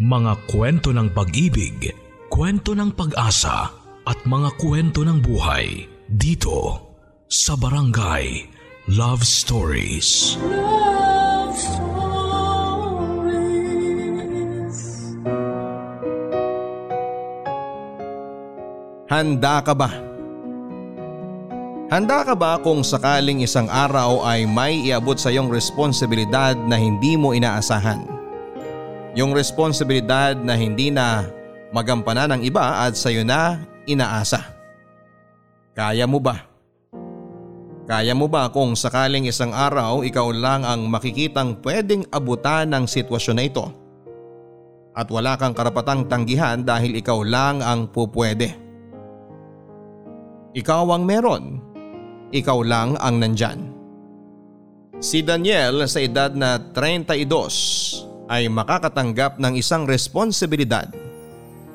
Mga kwento ng pag-ibig, kwento ng pag-asa at mga kwento ng buhay dito sa Barangay Love Stories. Love Stories. Handa ka ba? Handa ka ba kung sakaling isang araw ay may iabot sa iyong responsibilidad na hindi mo inaasahan? Yung responsibilidad na hindi na magampanan ng iba at sa iyo na inaasa. Kaya mo ba? Kaya mo ba kung sakaling isang araw ikaw lang ang makikitang pwedeng abutan ng sitwasyon na ito? At wala kang karapatang tanggihan dahil ikaw lang ang pupwede. Ikaw ang meron. Ikaw lang ang nandyan. Si Daniel sa edad na 32 ay makakatanggap ng isang responsibilidad.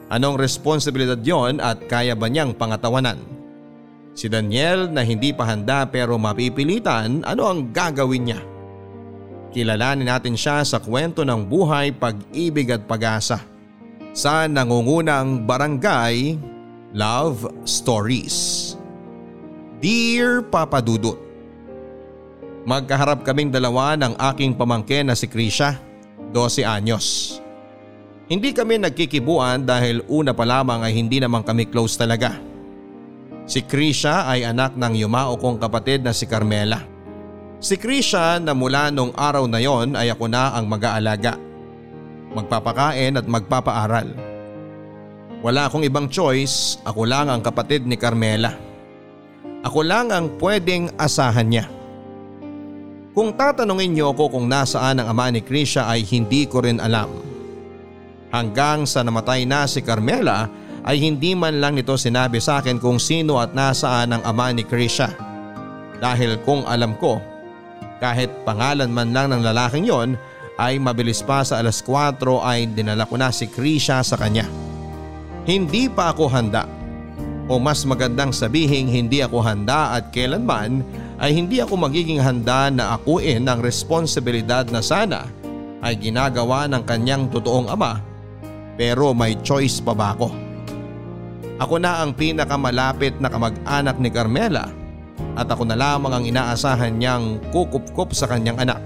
Anong responsibilidad yon at kaya ba niyang pangatawanan? Si Daniel na hindi pa handa pero mapipilitan ano ang gagawin niya? Kilalanin natin siya sa kwento ng buhay, pag-ibig at pag-asa sa nangungunang barangay Love Stories. Dear Papa Dudut Magkaharap kaming dalawa ng aking pamangkin na si Krisha, 12 anyos. Hindi kami nagkikibuan dahil una pa lamang ay hindi naman kami close talaga. Si Krisha ay anak ng yumao kong kapatid na si Carmela. Si Krisha na mula nung araw na yon ay ako na ang mag-aalaga. Magpapakain at magpapaaral. Wala akong ibang choice, ako lang ang kapatid ni Carmela. Ako lang ang pwedeng asahan niya. Kung tatanungin niyo ako kung nasaan ang ama ni Krisha ay hindi ko rin alam. Hanggang sa namatay na si Carmela ay hindi man lang nito sinabi sa akin kung sino at nasaan ang ama ni Krisha. Dahil kung alam ko, kahit pangalan man lang ng lalaking yon ay mabilis pa sa alas 4 ay dinala ko na si Krisha sa kanya. Hindi pa ako handa. O mas magandang sabihin hindi ako handa at kailanman ay hindi ako magiging handa na akuin ang responsibilidad na sana ay ginagawa ng kanyang totoong ama pero may choice pa ba ako? Ako na ang pinakamalapit na kamag-anak ni Carmela at ako na lamang ang inaasahan niyang kukup-kup sa kanyang anak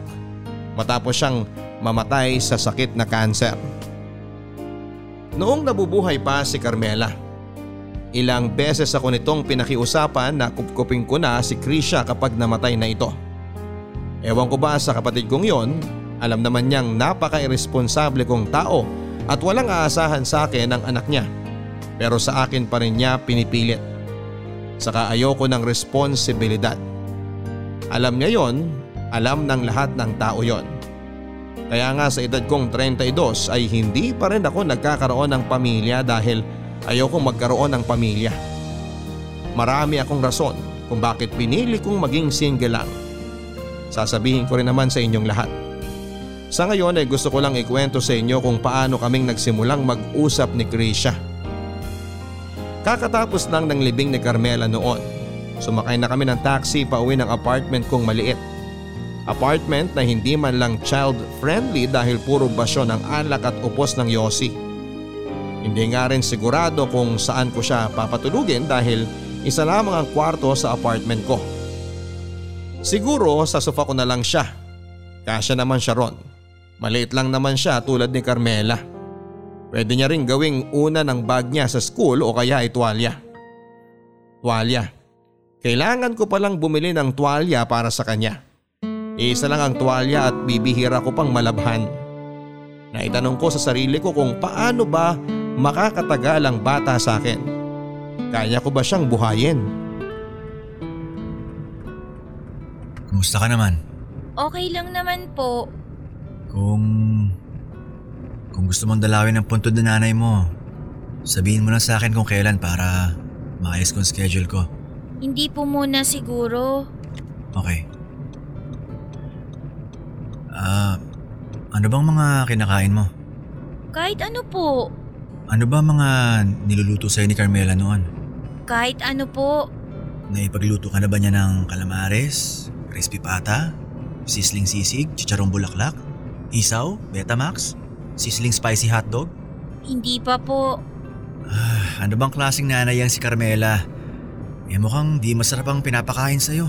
matapos siyang mamatay sa sakit na kanser. Noong nabubuhay pa si Carmela, ilang beses ako nitong pinakiusapan na kupkupin ko na si Krisha kapag namatay na ito. Ewan ko ba sa kapatid kong yon, alam naman niyang napaka-irresponsable kong tao at walang aasahan sa akin ang anak niya. Pero sa akin pa rin niya pinipilit. Saka ayoko ng responsibilidad. Alam niya yon, alam ng lahat ng tao yon. Kaya nga sa edad kong 32 ay hindi pa rin ako nagkakaroon ng pamilya dahil ayoko magkaroon ng pamilya. Marami akong rason kung bakit pinili kong maging single lang. Sasabihin ko rin naman sa inyong lahat. Sa ngayon ay gusto ko lang ikwento sa inyo kung paano kaming nagsimulang mag-usap ni Krisha. Kakatapos lang ng libing ni Carmela noon. Sumakay na kami ng taxi pa uwi ng apartment kong maliit. Apartment na hindi man lang child friendly dahil puro basyo ng alak at upos ng yosi. Hindi nga rin sigurado kung saan ko siya papatulugin dahil isa lamang ang kwarto sa apartment ko. Siguro sa sofa ko na lang siya. Kasya naman siya ron. Maliit lang naman siya tulad ni Carmela. Pwede niya rin gawing una ng bag niya sa school o kaya ay tuwalya. Tuwalya. Kailangan ko palang bumili ng tuwalya para sa kanya. Isa lang ang tuwalya at bibihira ko pang malabhan. Naitanong ko sa sarili ko kung paano ba makakatagal ang bata sa akin. Kaya ko ba siyang buhayin? Kumusta ka naman? Okay lang naman po. Kung... Kung gusto mong dalawin ang puntod ng nanay mo, sabihin mo lang sa akin kung kailan para maayos ko ang schedule ko. Hindi po muna siguro. Okay. Ah, ano bang mga kinakain mo? Kahit ano po. Ano ba mga niluluto sa'yo ni Carmela noon? Kahit ano po. Naipagluto ka na ba niya ng calamares, crispy pata, sisling sisig, chicharong bulaklak, isaw, Betamax, Sizzling spicy hotdog? Hindi pa po. Ah, ano bang klaseng nanay yan si Carmela? Eh mukhang di masarap ang pinapakain sa'yo.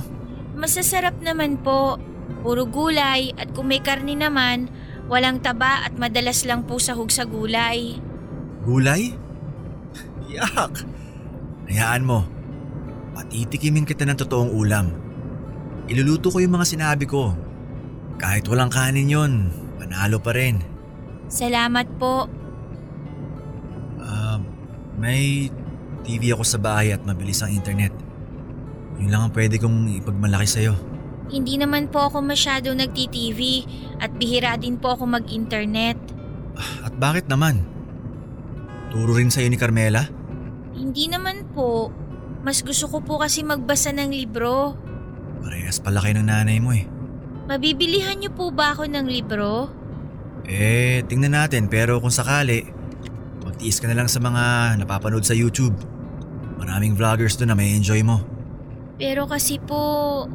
Masasarap naman po. Puro gulay at kung may karni naman, walang taba at madalas lang po sahog sa gulay. Gulay? Yak! Hayaan mo. Patitikimin kita ng totoong ulam. Iluluto ko yung mga sinabi ko. Kahit walang kanin yon, panalo pa rin. Salamat po. Ah, may TV ako sa bahay at mabilis ang internet. Yun lang ang pwede kong ipagmalaki sa'yo. Hindi naman po ako masyado nagti-TV at bihira din po ako mag-internet. At bakit naman? Turo rin sa'yo ni Carmela? Hindi naman po. Mas gusto ko po kasi magbasa ng libro. Parehas pala kayo ng nanay mo eh. Mabibilihan niyo po ba ako ng libro? Eh, tingnan natin pero kung sakali, magtiis ka na lang sa mga napapanood sa YouTube. Maraming vloggers doon na may enjoy mo. Pero kasi po,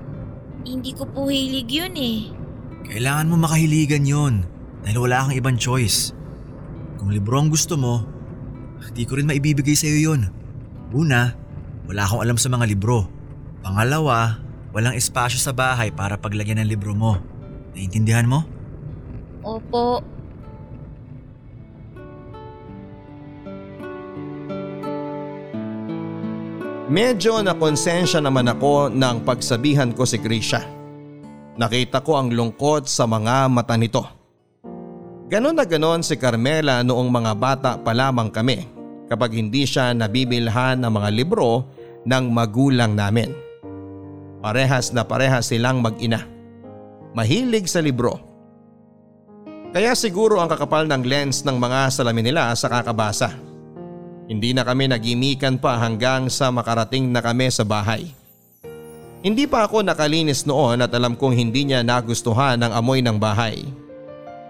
hindi ko po hilig yun eh. Kailangan mo makahiligan yon dahil wala kang ibang choice. Kung libro ang gusto mo, di ko rin maibibigay sa'yo yon. Una, wala akong alam sa mga libro. Pangalawa, walang espasyo sa bahay para paglagyan ng libro mo. Naintindihan mo? Opo, Medyo nakonsensya naman ako ng pagsabihan ko si Grisha. Nakita ko ang lungkot sa mga mata nito. Ganon na ganon si Carmela noong mga bata pa lamang kami kapag hindi siya nabibilhan ng mga libro ng magulang namin. Parehas na parehas silang mag-ina. Mahilig sa libro. Kaya siguro ang kakapal ng lens ng mga salamin nila sa kakabasa. Hindi na kami nagimikan pa hanggang sa makarating na kami sa bahay. Hindi pa ako nakalinis noon at alam kong hindi niya nagustuhan ang amoy ng bahay.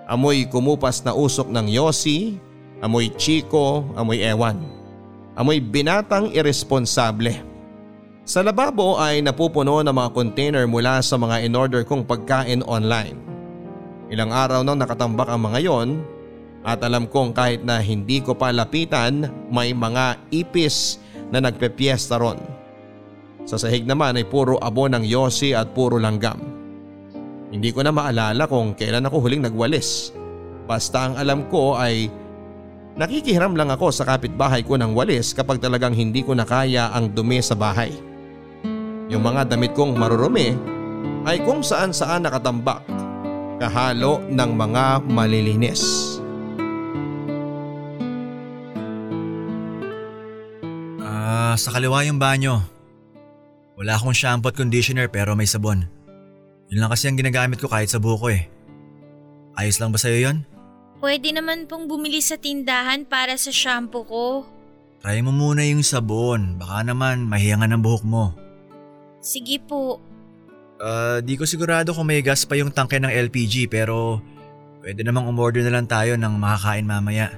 Amoy kumupas na usok ng yosi, amoy chiko, amoy ewan. Amoy binatang irresponsable. Sa lababo ay napupuno ng mga container mula sa mga in-order kong pagkain online. Ilang araw nang nakatambak ang mga yon at alam kong kahit na hindi ko pa lapitan may mga ipis na nagpepiesta ron. Sa sahig naman ay puro abo ng yosi at puro langgam. Hindi ko na maalala kung kailan ako huling nagwalis. Basta ang alam ko ay nakikihiram lang ako sa kapitbahay ko ng walis kapag talagang hindi ko nakaya ang dumi sa bahay. Yung mga damit kong marurumi ay kung saan saan nakatambak kahalo ng mga malilinis. Ah, sa kaliwa yung banyo. Wala akong shampoo at conditioner pero may sabon. Yun lang kasi ang ginagamit ko kahit sa buko eh. Ayos lang ba sa'yo yun? pwede naman pong bumili sa tindahan para sa shampoo ko. Try mo muna yung sabon. Baka naman mahiyangan ang buhok mo. Sige po, Ah, di ko sigurado kung may gas pa yung tangke ng LPG pero pwede namang umorder na lang tayo ng makakain mamaya.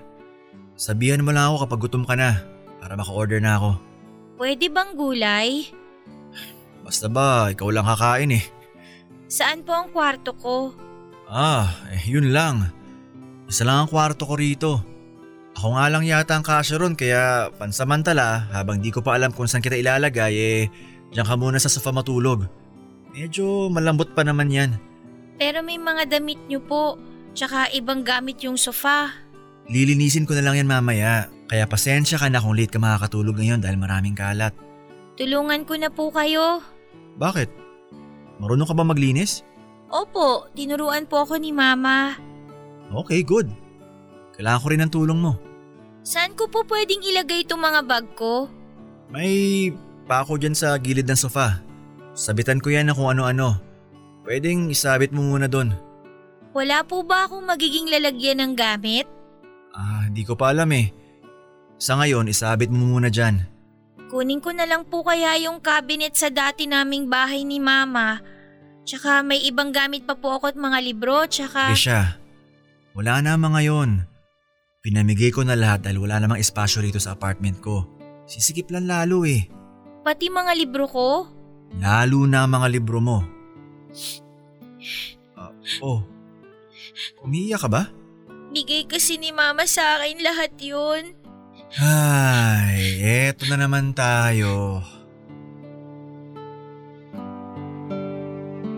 Sabihan mo lang ako kapag gutom ka na para maka-order na ako. pwede bang gulay? Basta ba, ikaw lang kakain eh. Saan po ang kwarto ko? Ah, eh, yun lang. Isa lang ang kwarto ko rito. Ako nga lang yata ang kasya ron kaya pansamantala habang di ko pa alam kung saan kita ilalagay eh diyan ka muna sa sofa matulog. Medyo malambot pa naman yan. Pero may mga damit niyo po, tsaka ibang gamit yung sofa. Lilinisin ko na lang yan mamaya. Kaya pasensya ka na kung late ka makakatulog ngayon dahil maraming kalat. Tulungan ko na po kayo. Bakit? Marunong ka ba maglinis? Opo, tinuruan po ako ni Mama. Okay, good. Kailangan ko rin ng tulong mo. Saan ko po pwedeng ilagay itong mga bag ko? May pako dyan sa gilid ng sofa. Sabitan ko yan na kung ano-ano. Pwedeng isabit mo muna doon. Wala po ba akong magiging lalagyan ng gamit? Ah, di ko pa alam eh. Sa ngayon, isabit mo muna dyan. Kunin ko na lang po kaya yung cabinet sa dati naming bahay ni Mama. Tsaka may ibang gamit pa po ako at mga libro, tsaka... Krisha, wala na mga ngayon. Pinamigay ko na lahat dahil wala namang espasyo rito sa apartment ko. Sisikip lang lalo eh. Pati mga libro ko? Lalo na mga libro mo. Ah, oh, umiiyak ka ba? Bigay kasi ni mama sa akin lahat yun. Ay, eto na naman tayo.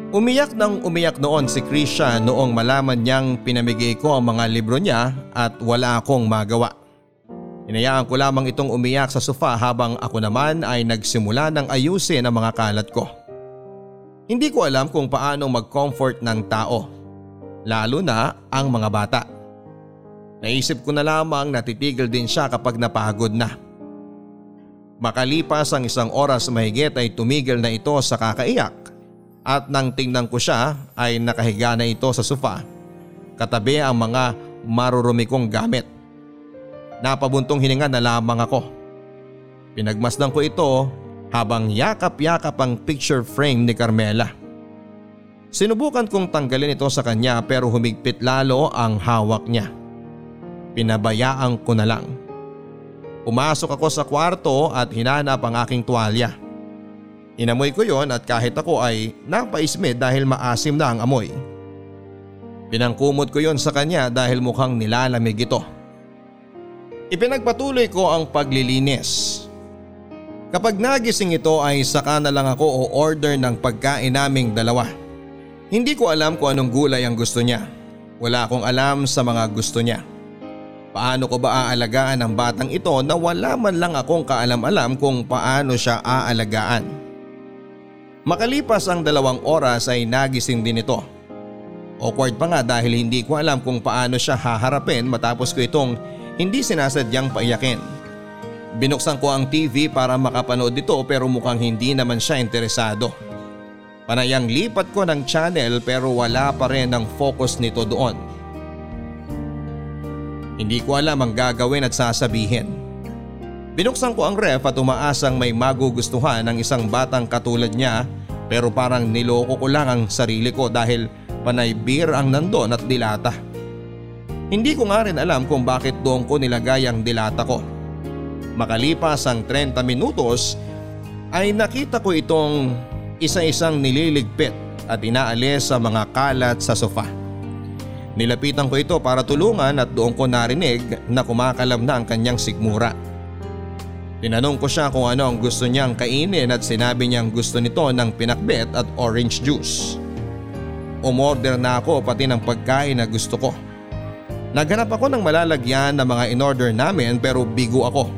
Umiyak nang umiyak noon si Krisha noong malaman niyang pinamigay ko ang mga libro niya at wala akong magawa. Hinayaan ko lamang itong umiyak sa sofa habang ako naman ay nagsimula ng ayusin ang mga kalat ko. Hindi ko alam kung paano mag-comfort ng tao, lalo na ang mga bata. Naisip ko na lamang natitigil din siya kapag napagod na. Makalipas ang isang oras mahigit ay tumigil na ito sa kakaiyak at nang tingnan ko siya ay nakahiga na ito sa sofa. Katabi ang mga marurumi kong gamit. Napabuntong hininga na lamang ako. Pinagmasdan ko ito habang yakap-yakap ang picture frame ni Carmela. Sinubukan kong tanggalin ito sa kanya pero humigpit lalo ang hawak niya. Pinabayaan ko na lang. Pumasok ako sa kwarto at hinanap ang aking tuwalya. Inamoy ko yon at kahit ako ay napaisme dahil maasim na ang amoy. Pinangkumot ko yon sa kanya dahil mukhang nilalamig ito. Ipinagpatuloy ko ang paglilinis. Kapag nagising ito ay saka na lang ako o order ng pagkain naming dalawa. Hindi ko alam kung anong gulay ang gusto niya. Wala akong alam sa mga gusto niya. Paano ko ba aalagaan ang batang ito na wala man lang akong kaalam-alam kung paano siya aalagaan? Makalipas ang dalawang oras ay nagising din ito. Awkward pa nga dahil hindi ko alam kung paano siya haharapin matapos ko itong hindi sinasadyang paiyakin. Binuksan ko ang TV para makapanood dito pero mukhang hindi naman siya interesado. Panayang lipat ko ng channel pero wala pa rin ang focus nito doon. Hindi ko alam ang gagawin at sasabihin. Binuksan ko ang ref at umaasang may magugustuhan ng isang batang katulad niya pero parang niloko ko lang ang sarili ko dahil panay beer ang nandon at dilata. Hindi ko nga rin alam kung bakit doon ko nilagay ang dilata ko. Makalipas ang 30 minutos ay nakita ko itong isa-isang nililigpit at inaalis sa mga kalat sa sofa. Nilapitan ko ito para tulungan at doon ko narinig na kumakalam na ang kanyang sigmura. Tinanong ko siya kung ano ang gusto niyang kainin at sinabi niyang gusto nito ng pinakbet at orange juice. Umorder na ako pati ng pagkain na gusto ko. Naghanap ako ng malalagyan ng mga in-order namin pero bigo ako.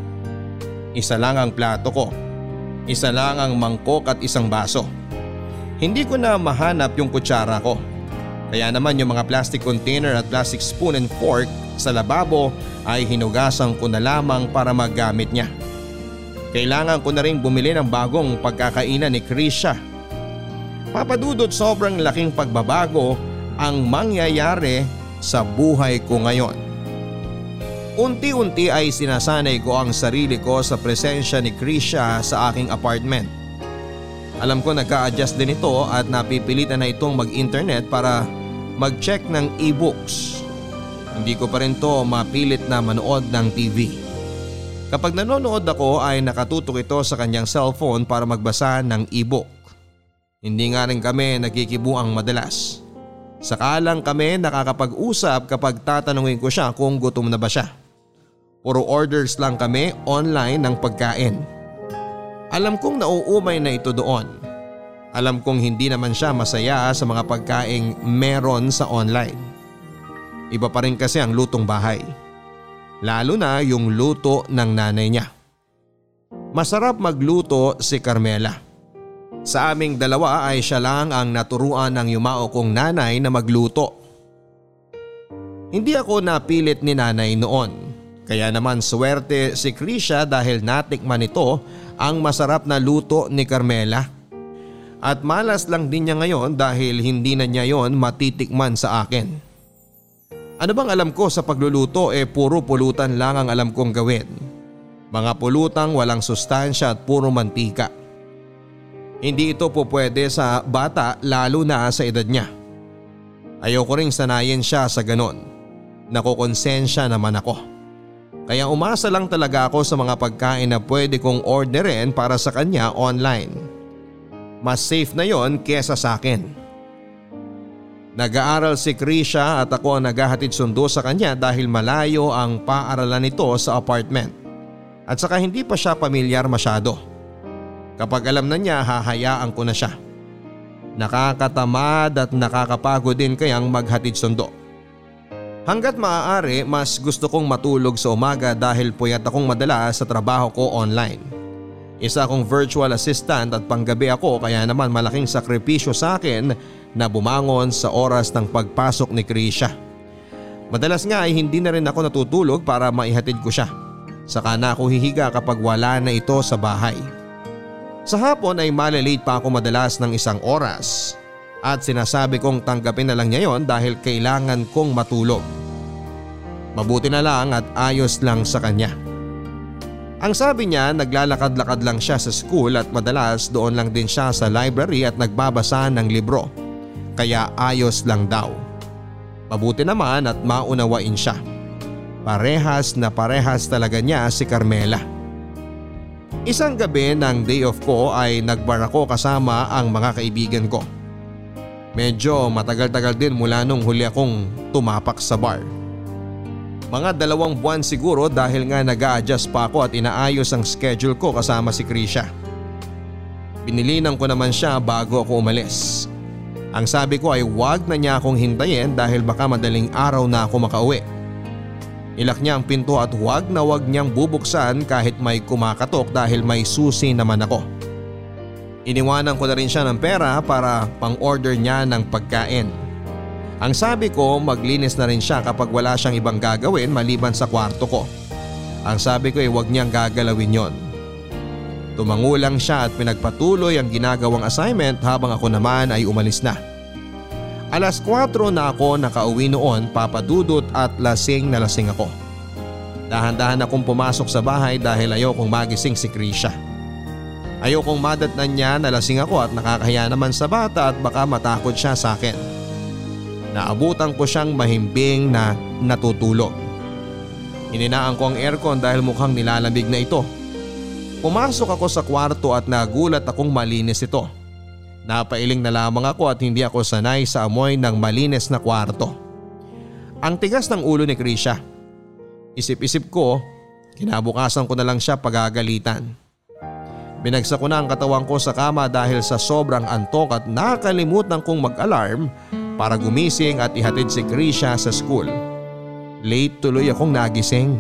Isa lang ang plato ko. Isa lang ang mangkok at isang baso. Hindi ko na mahanap yung kutsara ko. Kaya naman yung mga plastic container at plastic spoon and fork sa lababo ay hinugasan ko na lamang para magamit niya. Kailangan ko na rin bumili ng bagong pagkakainan ni Krisha. Papadudod sobrang laking pagbabago ang mangyayari sa buhay ko ngayon. Unti-unti ay sinasanay ko ang sarili ko sa presensya ni Krisha sa aking apartment. Alam ko nagka-adjust din ito at napipilitan na itong mag-internet para mag-check ng e-books. Hindi ko pa rin to mapilit na manood ng TV. Kapag nanonood ako ay nakatutok ito sa kanyang cellphone para magbasa ng e-book. Hindi nga rin kami nagkikibuang madalas. Sakalang kami nakakapag-usap kapag tatanungin ko siya kung gutom na ba siya. Puro orders lang kami online ng pagkain. Alam kong nauumay na ito doon. Alam kong hindi naman siya masaya sa mga pagkaing meron sa online. Iba pa rin kasi ang lutong bahay. Lalo na yung luto ng nanay niya. Masarap magluto si Carmela. Sa aming dalawa ay siya lang ang naturuan ng yumao kong nanay na magluto. Hindi ako napilit ni nanay noon. Kaya naman swerte si Krisha dahil natikman nito ang masarap na luto ni Carmela. At malas lang din niya ngayon dahil hindi na niya yon matitikman sa akin. Ano bang alam ko sa pagluluto eh puro pulutan lang ang alam kong gawin. Mga pulutang walang sustansya at puro mantika. Hindi ito po pwede sa bata lalo na sa edad niya. Ayoko ring sanayin siya sa ganon. Nakukonsensya naman ako. Kaya umasa lang talaga ako sa mga pagkain na pwede kong orderin para sa kanya online. Mas safe na yon kesa sa akin. Nag-aaral si Krisha at ako ang naghahatid sundo sa kanya dahil malayo ang paaralan nito sa apartment. At saka hindi pa siya pamilyar masyado. Kapag alam na niya hahayaan ko na siya. Nakakatamad at nakakapagod din kayang maghatid sundo. Hanggat maaari mas gusto kong matulog sa umaga dahil puyat akong madala sa trabaho ko online. Isa akong virtual assistant at panggabi ako kaya naman malaking sakripisyo sa akin na bumangon sa oras ng pagpasok ni Krisha. Madalas nga ay hindi na rin ako natutulog para maihatid ko siya. Saka na ako hihiga kapag wala na ito sa bahay. Sa hapon ay malilate pa ako madalas ng isang oras at sinasabi kong tanggapin na lang niya yon dahil kailangan kong matulog. Mabuti na lang at ayos lang sa kanya. Ang sabi niya naglalakad-lakad lang siya sa school at madalas doon lang din siya sa library at nagbabasa ng libro. Kaya ayos lang daw. Mabuti naman at maunawain siya. Parehas na parehas talaga niya si Carmela. Isang gabi ng day off ko ay nagbar ako kasama ang mga kaibigan ko. Medyo matagal-tagal din mula nung huli akong tumapak sa bar. Mga dalawang buwan siguro dahil nga nag adjust pa ako at inaayos ang schedule ko kasama si Krisha. Binilinan ko naman siya bago ako umalis. Ang sabi ko ay wag na niya akong hintayin dahil baka madaling araw na ako makauwi. Ilak niya ang pinto at wag na wag niyang bubuksan kahit may kumakatok dahil may susi naman ako. Iniwanan ko na rin siya ng pera para pang-order niya ng pagkain. Ang sabi ko maglinis na rin siya kapag wala siyang ibang gagawin maliban sa kwarto ko. Ang sabi ko ay huwag niyang gagalawin yon. Tumangulang siya at pinagpatuloy ang ginagawang assignment habang ako naman ay umalis na. Alas 4 na ako nakauwi noon papadudot at lasing na lasing ako. Dahan-dahan akong pumasok sa bahay dahil ayokong magising si Krisha. Ayokong madatnan niya na lasing ako at nakakahiya naman sa bata at baka matakot siya sa akin. Naabutan ko siyang mahimbing na natutulog. Hininaan ko ang aircon dahil mukhang nilalamig na ito. Pumasok ako sa kwarto at nagulat akong malinis ito. Napailing na lamang ako at hindi ako sanay sa amoy ng malinis na kwarto. Ang tigas ng ulo ni Krisha. Isip-isip ko, kinabukasan ko na lang siya pagagalitan. Binagsak ko na ang katawan ko sa kama dahil sa sobrang antok at nakalimutan kong mag-alarm para gumising at ihatid si Krisha sa school. Late tuloy akong nagising.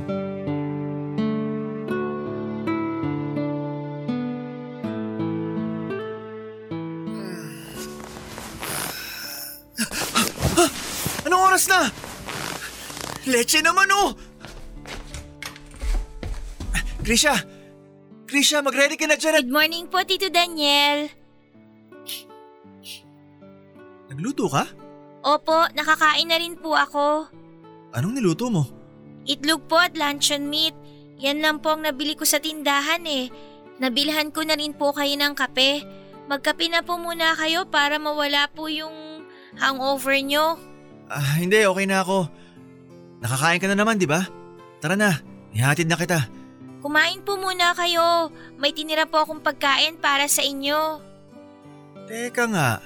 Anong oras na? Leche naman oh! Krisha! Krisha, mag-ready ka na dyan at... Good morning po, Tito Daniel. Nagluto ka? Opo, nakakain na rin po ako. Anong niluto mo? Itlog po at luncheon meat. Yan lang po ang nabili ko sa tindahan eh. Nabilhan ko na rin po kayo ng kape. Magkape na po muna kayo para mawala po yung hangover nyo. Ah, hindi, okay na ako. Nakakain ka na naman, di ba? Tara na, ihatid na kita. Kumain po muna kayo. May tinira po akong pagkain para sa inyo. Teka nga.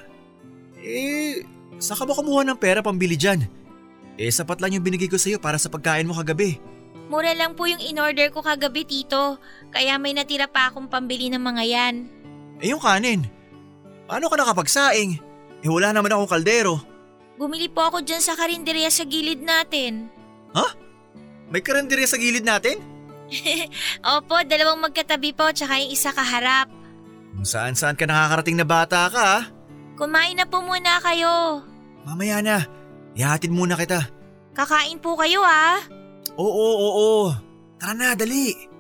Eh, Saan ka ba kumuha ng pera pambili dyan? Eh sapat lang yung binigay ko sa'yo para sa pagkain mo kagabi. Mura lang po yung in-order ko kagabi tito, kaya may natira pa akong pambili ng mga yan. Eh yung kanin, paano ka nakapagsaing? Eh wala naman akong kaldero. Bumili po ako dyan sa karinderya sa gilid natin. Ha? May karinderya sa gilid natin? Opo, dalawang magkatabi po tsaka yung isa kaharap. Kung saan saan ka nakakarating na bata ka ah. Kumain na po muna kayo. Mamaya na. Ihatid muna kita. Kakain po kayo ah. Oo, oo, oo. Tara na, dali.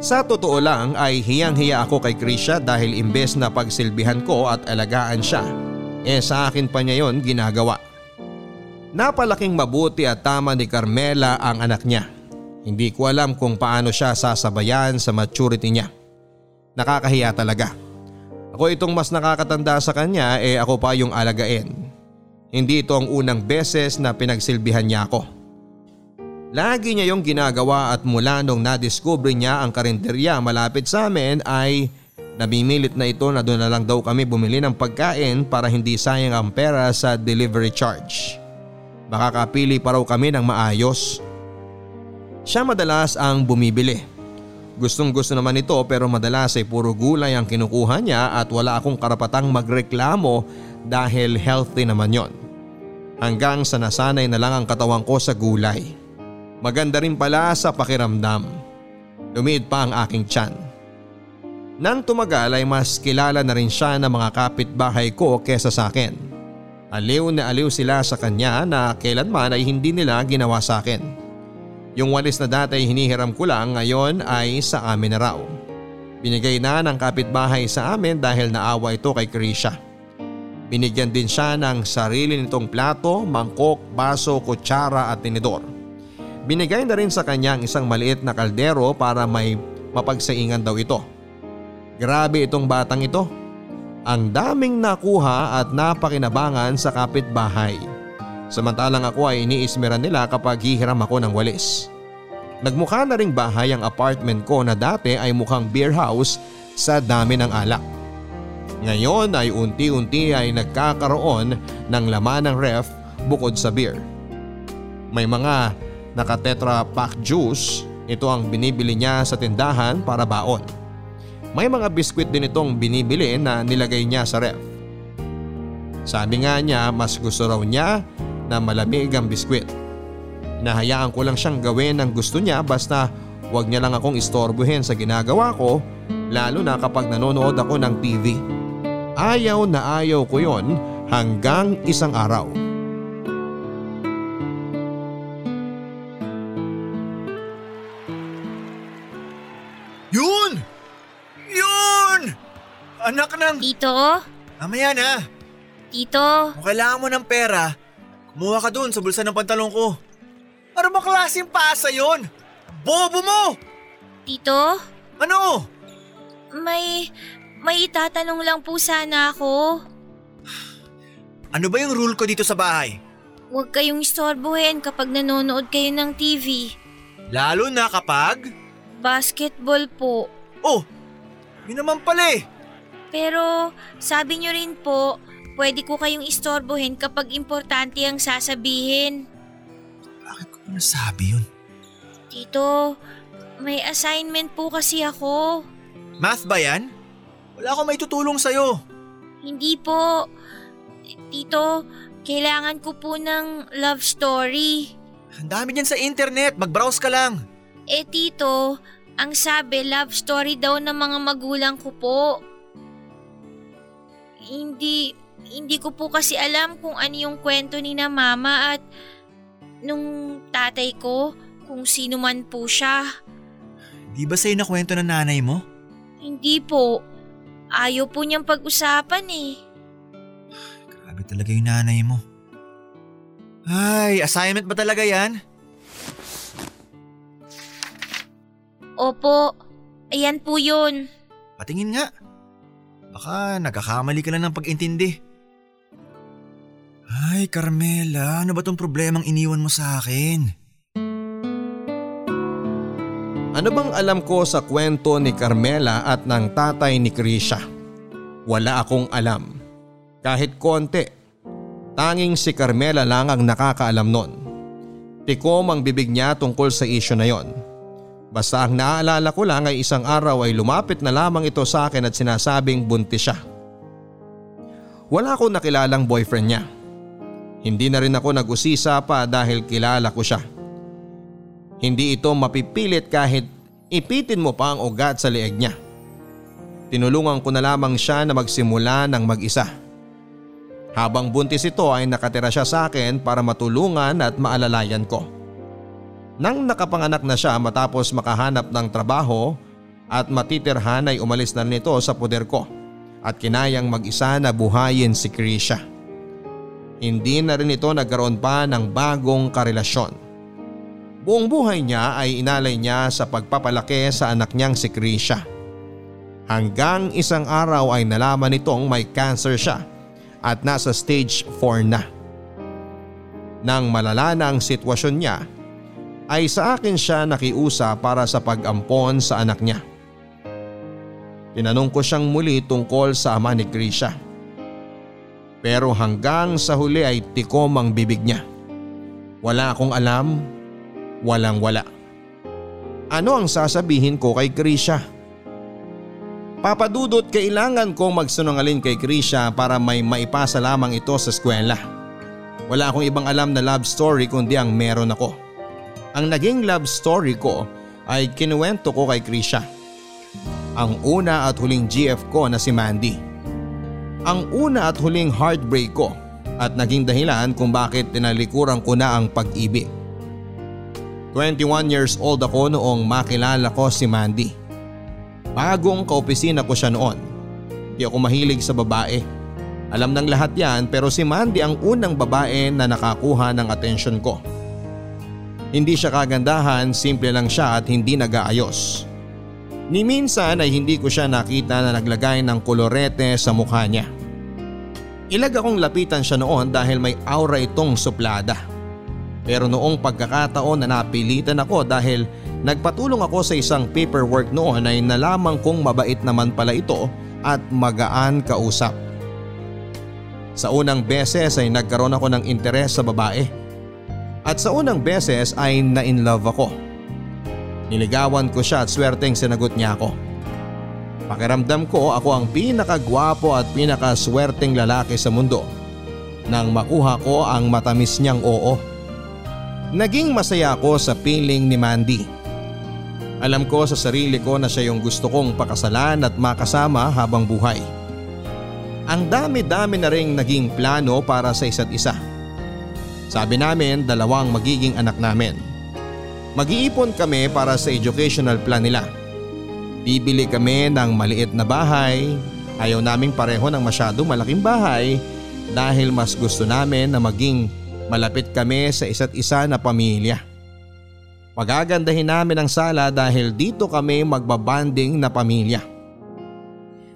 Sa totoo lang ay hiyang-hiya ako kay Krisha dahil imbes na pagsilbihan ko at alagaan siya, eh sa akin pa niya yon ginagawa. Napalaking mabuti at tama ni Carmela ang anak niya. Hindi ko alam kung paano siya sasabayan sa maturity niya. Nakakahiya talaga. Ako itong mas nakakatanda sa kanya eh ako pa yung alagain. Hindi ito ang unang beses na pinagsilbihan niya ako. Lagi niya yung ginagawa at mula nung nadiskubre niya ang karinderya malapit sa amin ay namimilit na ito na doon na lang daw kami bumili ng pagkain para hindi sayang ang pera sa delivery charge. Makakapili pa raw kami ng maayos. Siya madalas ang bumibili. Gustong gusto naman ito pero madalas ay puro gulay ang kinukuha niya at wala akong karapatang magreklamo dahil healthy naman yon. Hanggang sa nasanay na lang ang katawan ko sa gulay. Maganda rin pala sa pakiramdam. Lumiid pa ang aking tiyan. Nang tumagal ay mas kilala na rin siya ng mga kapitbahay ko kesa sa akin. Aliw na aliw sila sa kanya na kailanman ay hindi nila ginawa sa akin. Yung walis na dati hinihiram ko lang ngayon ay sa amin na raw. Binigay na ng kapitbahay sa amin dahil naawa ito kay Krisha. Binigyan din siya ng sarili nitong plato, mangkok, baso, kutsara at tinidor. Binigay na rin sa kanya ang isang maliit na kaldero para may mapagsaingan daw ito. Grabe itong batang ito. Ang daming nakuha at napakinabangan sa kapitbahay. Samantalang ako ay iniismeran nila kapag hihiram ako ng walis. Nagmukha na ring bahay ang apartment ko na dati ay mukhang beer house sa dami ng alak. Ngayon ay unti-unti ay nagkakaroon ng laman ng ref bukod sa beer. May mga naka tetra pack juice, ito ang binibili niya sa tindahan para baon. May mga biskwit din itong binibili na nilagay niya sa ref. Sabi nga niya mas gusto raw niya na malamig ang biskwit. Nahayaan ko lang siyang gawin ang gusto niya basta wag niya lang akong istorbohin sa ginagawa ko lalo na kapag nanonood ako ng TV. Ayaw na ayaw ko yon hanggang isang araw. Yun! Yun! Anak ng... Tito? Mamaya na. Tito? Kung kailangan mo ng pera, kumuha ka dun sa bulsa ng pantalon ko. Ano ba klaseng pasa yon? Bobo mo! Tito? Ano? May... may itatanong lang po sana ako. Ano ba yung rule ko dito sa bahay? Huwag kayong istorbohin kapag nanonood kayo ng TV. Lalo na kapag... Basketball po. Oh, yun naman pala eh. Pero sabi niyo rin po, pwede ko kayong istorbohin kapag importante ang sasabihin. Bakit ko nasabi yun? Tito, may assignment po kasi ako. Math ba yan? Wala akong may tutulong sa'yo. Hindi po. Tito, kailangan ko po ng love story. Ang dami dyan sa internet, mag-browse ka lang. Eh tito, ang sabi love story daw ng mga magulang ko po. Hindi, hindi ko po kasi alam kung ano yung kwento ni na mama at nung tatay ko kung sino man po siya. Di ba sa'yo na kwento ng nanay mo? Hindi po. Ayaw po niyang pag-usapan eh. Grabe talaga yung nanay mo. Ay, assignment ba talaga yan? Opo, ayan po yun. Patingin nga. Baka nagkakamali ka lang ng pag-intindi. Ay, Carmela, ano ba tong problemang iniwan mo sa akin? Ano bang alam ko sa kwento ni Carmela at ng tatay ni Krisha? Wala akong alam. Kahit konti. Tanging si Carmela lang ang nakakaalam nun. Tikom ang bibig niya tungkol sa isyo na yon. Basta ang naaalala ko lang ay isang araw ay lumapit na lamang ito sa akin at sinasabing buntis siya. Wala akong nakilalang boyfriend niya. Hindi na rin ako nag-usisa pa dahil kilala ko siya. Hindi ito mapipilit kahit ipitin mo pa ang ugat sa leeg niya. Tinulungan ko na lamang siya na magsimula ng mag-isa. Habang buntis ito ay nakatira siya sa akin para matulungan at maalalayan ko. Nang nakapanganak na siya matapos makahanap ng trabaho at matitirhan ay umalis na nito sa poder ko at kinayang mag-isa na buhayin si Krisha. Hindi na rin ito nagkaroon pa ng bagong karelasyon. Buong buhay niya ay inalay niya sa pagpapalaki sa anak niyang si Krisha. Hanggang isang araw ay nalaman nitong may cancer siya at nasa stage 4 na. Nang malala na ang sitwasyon niya ay sa akin siya nakiusa para sa pag-ampon sa anak niya. Tinanong ko siyang muli tungkol sa ama ni Krisha. Pero hanggang sa huli ay tikom ang bibig niya. Wala akong alam, walang wala. Ano ang sasabihin ko kay Krisha? Papadudot kailangan kong magsunungaling kay Krisha para may maipasa lamang ito sa eskwela. Wala akong ibang alam na love story kundi ang meron ako. Ang naging love story ko ay kinuwento ko kay Krisha. Ang una at huling GF ko na si Mandy. Ang una at huling heartbreak ko at naging dahilan kung bakit tinalikuran ko na ang pag-ibig. 21 years old ako noong makilala ko si Mandy. Bagong kaopisina ko siya noon. Di ako mahilig sa babae. Alam ng lahat yan pero si Mandy ang unang babae na nakakuha ng atensyon ko. Hindi siya kagandahan, simple lang siya at hindi nag-aayos. Ni minsan ay hindi ko siya nakita na naglagay ng kolorete sa mukha niya. Ilag akong lapitan siya noon dahil may aura itong suplada. Pero noong pagkakataon na napilitan ako dahil nagpatulong ako sa isang paperwork noon ay nalaman kong mabait naman pala ito at magaan kausap. Sa unang beses ay nagkaroon ako ng interes sa babae. At sa unang beses ay na-inlove ako. Niligawan ko siya at swerteng sinagot niya ako. Pakiramdam ko ako ang pinakagwapo at pinakaswerteng lalaki sa mundo nang makuha ko ang matamis niyang oo. Naging masaya ako sa piling ni Mandy. Alam ko sa sarili ko na siya yung gusto kong pakasalan at makasama habang buhay. Ang dami-dami na ring naging plano para sa isa't isa. Sabi namin dalawang magiging anak namin. Mag-iipon kami para sa educational plan nila. Bibili kami ng maliit na bahay. Ayaw naming pareho ng masyado malaking bahay dahil mas gusto namin na maging Malapit kami sa isa't isa na pamilya. Pagagandahin namin ang sala dahil dito kami magbabanding na pamilya.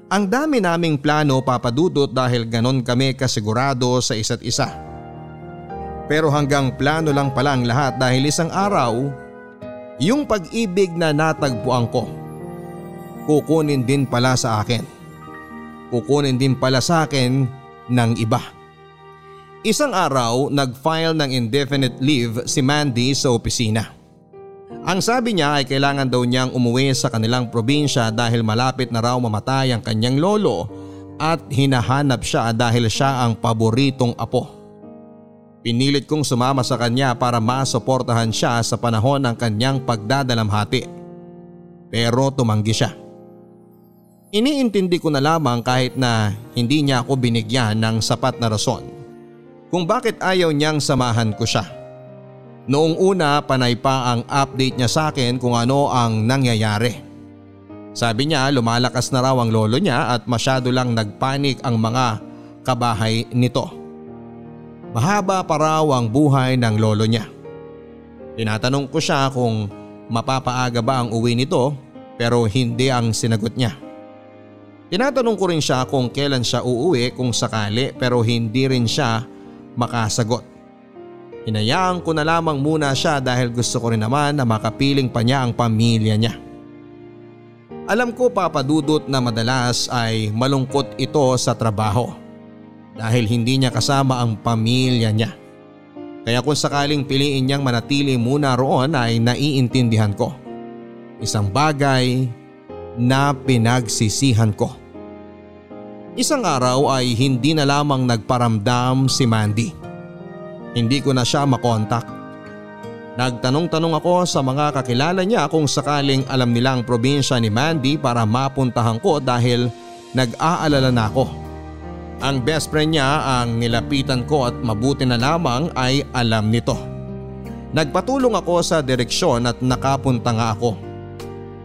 Ang dami naming plano papadudot dahil ganon kami kasigurado sa isa't isa. Pero hanggang plano lang pala ang lahat dahil isang araw, yung pag-ibig na natagpuan ko, kukunin din pala sa akin. Kukunin din pala sa akin ng iba. Isang araw, nag-file ng indefinite leave si Mandy sa opisina. Ang sabi niya ay kailangan daw niyang umuwi sa kanilang probinsya dahil malapit na raw mamatay ang kanyang lolo at hinahanap siya dahil siya ang paboritong apo. Pinilit kong sumama sa kanya para masuportahan siya sa panahon ng kanyang pagdadalamhati. Pero tumanggi siya. Iniintindi ko na lamang kahit na hindi niya ako binigyan ng sapat na rason kung bakit ayaw niyang samahan ko siya. Noong una panay pa ang update niya sa akin kung ano ang nangyayari. Sabi niya lumalakas na raw ang lolo niya at masyado lang nagpanik ang mga kabahay nito. Mahaba pa raw ang buhay ng lolo niya. Tinatanong ko siya kung mapapaaga ba ang uwi nito pero hindi ang sinagot niya. Tinatanong ko rin siya kung kailan siya uuwi kung sakali pero hindi rin siya makasagot. Hinayaan ko na lamang muna siya dahil gusto ko rin naman na makapiling pa niya ang pamilya niya. Alam ko papadudot na madalas ay malungkot ito sa trabaho dahil hindi niya kasama ang pamilya niya. Kaya kung sakaling piliin niyang manatili muna roon ay naiintindihan ko. Isang bagay na pinagsisihan ko. Isang araw ay hindi na lamang nagparamdam si Mandy. Hindi ko na siya makontak. Nagtanong-tanong ako sa mga kakilala niya kung sakaling alam nilang probinsya ni Mandy para mapuntahan ko dahil nag-aalala na ako. Ang best friend niya ang nilapitan ko at mabuti na lamang ay alam nito. Nagpatulong ako sa direksyon at nakapunta nga ako.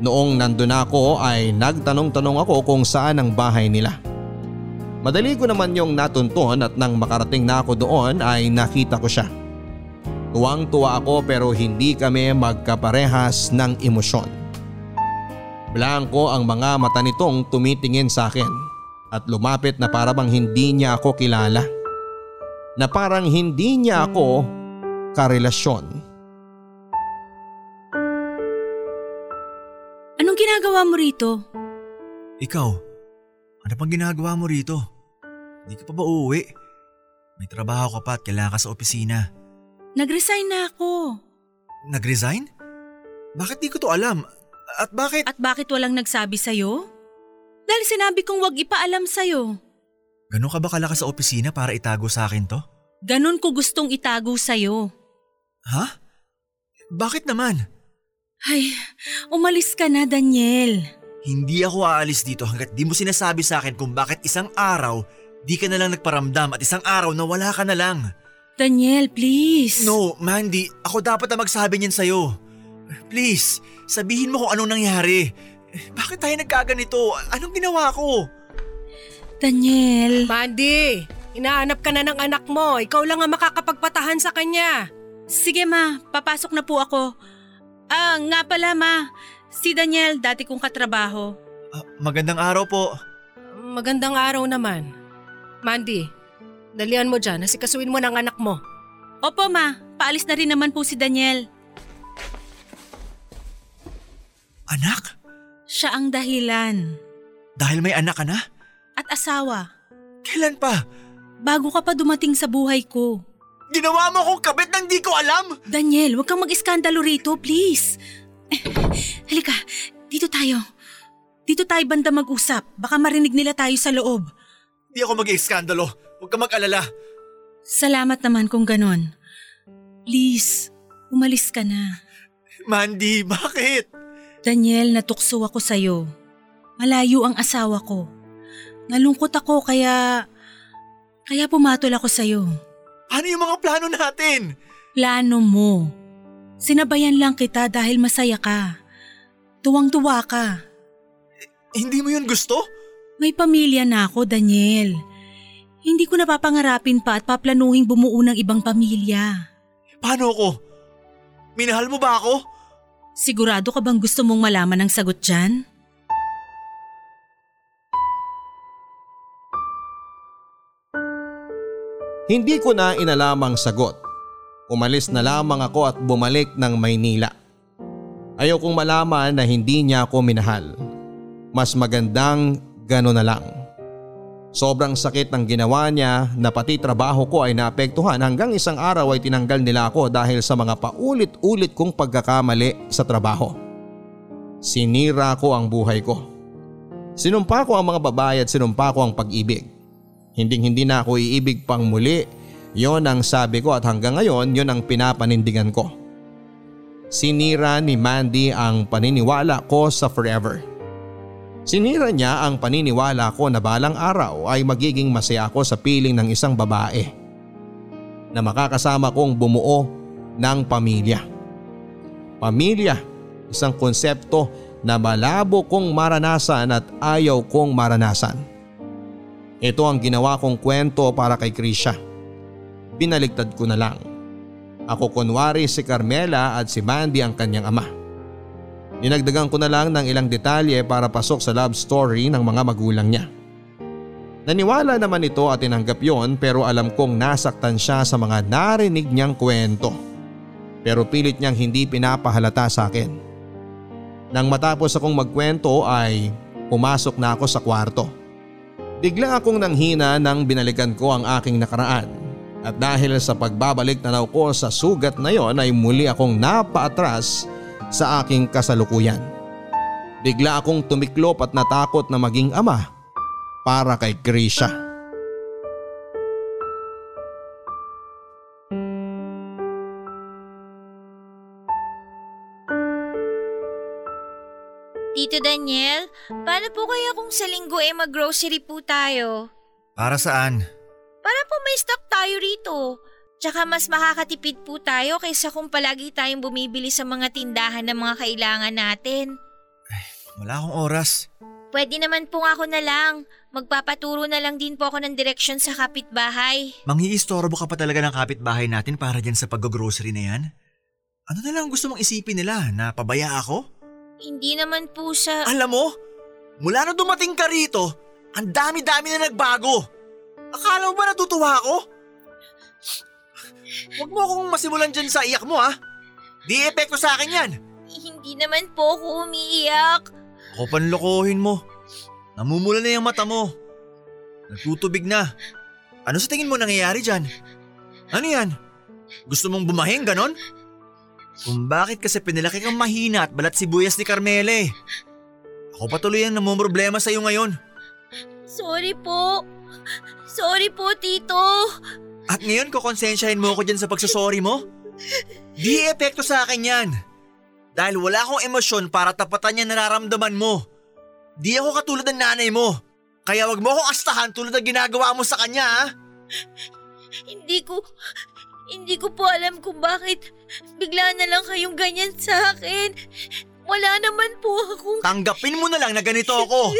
Noong nandun ako ay nagtanong-tanong ako kung saan ang bahay nila. Madali ko naman yung natunton at nang makarating na ako doon ay nakita ko siya. Tuwang tuwa ako pero hindi kami magkaparehas ng emosyon. Blanco ang mga mata nitong tumitingin sa akin at lumapit na para bang hindi niya ako kilala. Na parang hindi niya ako karelasyon. Anong ginagawa mo rito? Ikaw, ano pang ginagawa mo rito? Hindi ka pa ba uuwi? May trabaho ka pa at kailangan ka sa opisina. Nag-resign na ako. Nag-resign? Bakit di ko to alam? At bakit? At bakit walang nagsabi sa'yo? Dahil sinabi kong wag ipaalam sa'yo. Ganun ka ba kalakas sa opisina para itago sa akin to? Ganon ko gustong itago sa'yo. Ha? Bakit naman? Ay, umalis ka na, Daniel. Hindi ako aalis dito hanggat di mo sinasabi sa akin kung bakit isang araw di ka na lang nagparamdam at isang araw na wala ka na lang. Daniel, please. No, Mandy, ako dapat na magsabi niyan sa'yo. Please, sabihin mo kung anong nangyari. Bakit tayo nagkaganito? Anong ginawa ko? Daniel. Mandy, inaanap ka na ng anak mo. Ikaw lang ang makakapagpatahan sa kanya. Sige ma, papasok na po ako. Ah, nga pala ma. Si Daniel, dati kong katrabaho. Ah, magandang araw po. Magandang araw naman. Mandy, dalian mo dyan. Nasikasuin mo ng anak mo. Opo ma, paalis na rin naman po si Daniel. Anak? Siya ang dahilan. Dahil may anak ka na? At asawa. Kailan pa? Bago ka pa dumating sa buhay ko. Ginawa mo akong kabit nang di ko alam! Daniel, huwag kang mag-iskandalo rito, please. Eh, halika, dito tayo. Dito tayo banda mag-usap. Baka marinig nila tayo sa loob. Di ako mag-iskandalo. Huwag ka mag-alala. Salamat naman kung ganon. Please, umalis ka na. Mandy, bakit? Daniel, natukso ako sa'yo. Malayo ang asawa ko. Nalungkot ako kaya... Kaya pumatol ako sa'yo. Ano yung mga plano natin? Plano mo. Sinabayan lang kita dahil masaya ka. Tuwang-tuwa ka. Hindi mo yun gusto? May pamilya na ako, Daniel. Hindi ko napapangarapin pa at paplanuhin bumuo ng ibang pamilya. Paano ako? Minahal mo ba ako? Sigurado ka bang gusto mong malaman ang sagot dyan? Hindi ko na inalamang sagot. Umalis na lamang ako at bumalik ng Maynila. Ayaw kong malaman na hindi niya ako minahal. Mas magandang gano'n na lang. Sobrang sakit ng ginawa niya na pati trabaho ko ay naapektuhan hanggang isang araw ay tinanggal nila ako dahil sa mga paulit-ulit kong pagkakamali sa trabaho. Sinira ko ang buhay ko. Sinumpa ko ang mga babae at sinumpa ko ang pag-ibig. Hinding hindi na ako iibig pang muli. Yon ang sabi ko at hanggang ngayon yon ang pinapanindigan ko. Sinira ni Mandy ang paniniwala ko sa forever. Sinira niya ang paniniwala ko na balang araw ay magiging masaya ako sa piling ng isang babae na makakasama kong bumuo ng pamilya. Pamilya, isang konsepto na malabo kong maranasan at ayaw kong maranasan. Ito ang ginawa kong kwento para kay Krisha. Binaligtad ko na lang. Ako kunwari si Carmela at si Mandy ang kanyang ama. Dinagdagan ko na lang ng ilang detalye para pasok sa love story ng mga magulang niya. Naniwala naman ito at tinanggap yon pero alam kong nasaktan siya sa mga narinig niyang kwento. Pero pilit niyang hindi pinapahalata sa akin. Nang matapos akong magkwento ay pumasok na ako sa kwarto. Bigla akong nanghina nang binalikan ko ang aking nakaraan. At dahil sa pagbabalik na ko sa sugat na yon ay muli akong napaatras sa aking kasalukuyan. Bigla akong tumiklop at natakot na maging ama para kay Grisha. Tito Daniel, paano po kaya kung sa linggo eh mag-grocery po tayo? Para saan? Para po may stock tayo rito. Tsaka mas makakatipid po tayo kaysa kung palagi tayong bumibili sa mga tindahan ng mga kailangan natin. Wala akong oras. Pwede naman po ako na lang. Magpapaturo na lang din po ako ng direksyon sa kapitbahay. Manghiistorbo ka pa talaga ng kapitbahay natin para dyan sa pag-grocery na yan? Ano na lang gusto mong isipin nila? Na pabaya ako? Hindi naman po sa... Alam mo, mula na dumating ka rito, ang dami-dami na nagbago. Akala mo ba natutuwa ako? Huwag mo akong masimulan dyan sa iyak mo ha. Di epekto sa akin yan. Hindi naman po ako umiiyak. Ako panlokohin mo. Namumula na yung mata mo. Nagtutubig na. Ano sa tingin mo nangyayari dyan? Ano yan? Gusto mong bumahing ganon? Kung bakit kasi pinilaki kang mahina at balat sibuyas ni Carmela eh. Ako patuloy ang namumroblema sa'yo ngayon. Sorry po. Sorry po, Tito. At ngayon kukonsensyahin mo ako dyan sa pagsasorry mo? Di epekto sa akin yan. Dahil wala akong emosyon para tapatan yung nararamdaman mo. Di ako katulad ng nanay mo. Kaya wag mo akong astahan tulad ng ginagawa mo sa kanya ha? Hindi ko... Hindi ko po alam kung bakit bigla na lang kayong ganyan sa akin. Wala naman po akong... Tanggapin mo na lang na ganito ako.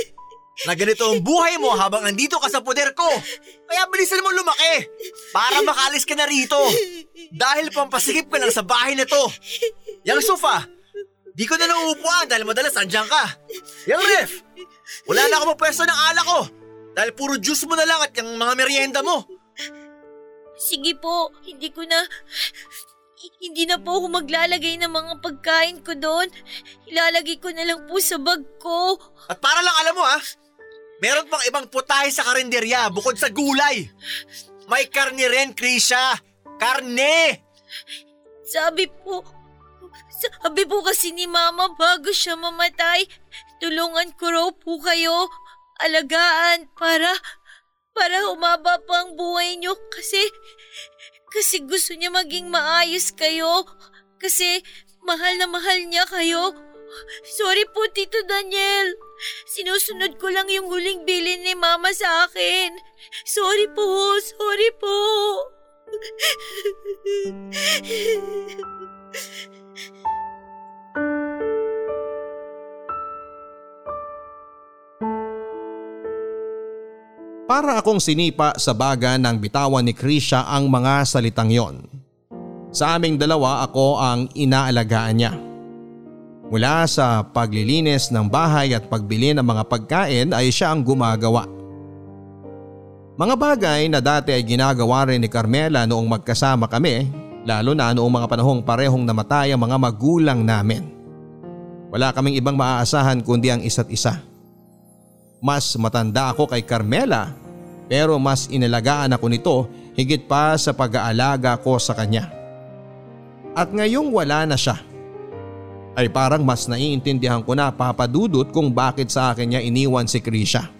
Na ganito ang buhay mo habang andito ka sa poder ko. Kaya bilisan mo lumaki para makalis ka na rito. Dahil pampasikip ka lang sa bahay na to. Yang sofa, di ko na nauupuan dahil madalas andyan ka. Yang ref, wala na ako mapwesto ng alak ko. Dahil puro juice mo na lang at yung mga merienda mo. Sige po, hindi ko na... Hindi na po ako maglalagay ng mga pagkain ko doon. Ilalagay ko na lang po sa bag ko. At para lang alam mo ha, meron pang ibang putahe sa karinderya bukod sa gulay. May karne rin, Krisha. Karne! Sabi po... Sabi po kasi ni Mama bago siya mamatay, tulungan ko raw po kayo. Alagaan para... Para humaba pa ang buhay niyo kasi... Kasi gusto niya maging maayos kayo. Kasi mahal na mahal niya kayo. Sorry po, Tito Daniel. Sinusunod ko lang yung huling bilin ni Mama sa akin. Sorry po, sorry po. Para akong sinipa sa baga ng bitawan ni Krisha ang mga salitang yon. Sa aming dalawa ako ang inaalagaan niya. Mula sa paglilinis ng bahay at pagbili ng mga pagkain ay siya ang gumagawa. Mga bagay na dati ay ginagawa rin ni Carmela noong magkasama kami lalo na noong mga panahong parehong namatay ang mga magulang namin. Wala kaming ibang maaasahan kundi ang isa't isa. Mas matanda ako kay Carmela pero mas inalagaan ako nito higit pa sa pag-aalaga ko sa kanya. At ngayong wala na siya ay parang mas naiintindihan ko na papadudot kung bakit sa akin niya iniwan si Krisha.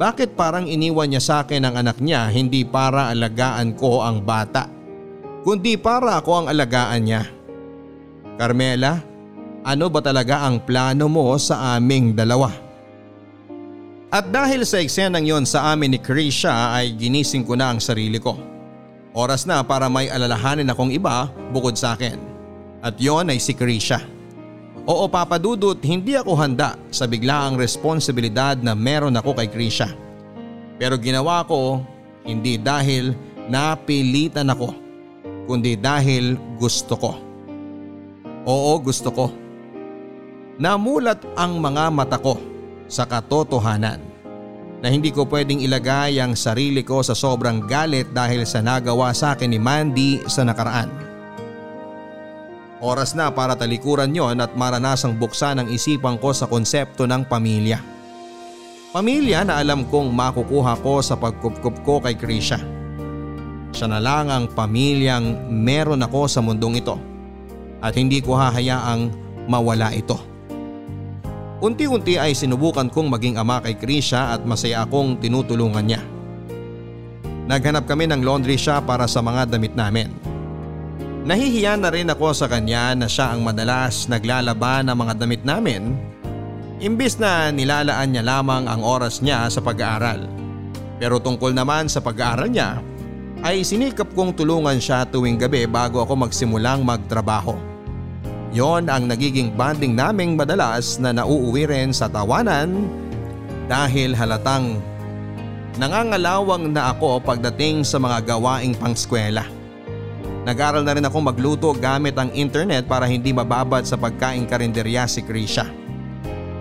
Bakit parang iniwan niya sa akin ang anak niya hindi para alagaan ko ang bata kundi para ako ang alagaan niya. Carmela, ano ba talaga ang plano mo sa aming dalawa? At dahil sa eksenang yon sa amin ni Krisha ay ginising ko na ang sarili ko. Oras na para may alalahanin akong iba bukod sa akin. At yon ay si Krisha. Oo papadudot hindi ako handa sa biglaang responsibilidad na meron ako kay Krisha. Pero ginawa ko hindi dahil napilitan ako kundi dahil gusto ko. Oo gusto ko. Namulat ang mga mata ko sa katotohanan na hindi ko pwedeng ilagay ang sarili ko sa sobrang galit dahil sa nagawa sa akin ni Mandy sa nakaraan. Oras na para talikuran yon at maranasang buksan ang isipan ko sa konsepto ng pamilya. Pamilya na alam kong makukuha ko sa pagkupkup ko kay Krisha. Siya na lang ang pamilyang meron ako sa mundong ito at hindi ko hahayaang mawala ito. Unti-unti ay sinubukan kong maging ama kay Krisha at masaya akong tinutulungan niya. Naghanap kami ng laundry shop para sa mga damit namin. Nahihiya na rin ako sa kanya na siya ang madalas naglalaban ng mga damit namin imbis na nilalaan niya lamang ang oras niya sa pag-aaral. Pero tungkol naman sa pag-aaral niya ay sinikap kong tulungan siya tuwing gabi bago ako magsimulang magtrabaho. Yon ang nagiging banding naming madalas na nauuwi rin sa tawanan dahil halatang nangangalawang na ako pagdating sa mga gawaing pangskwela. Nag-aral na rin ako magluto gamit ang internet para hindi mababad sa pagkain karinderya si Krisha.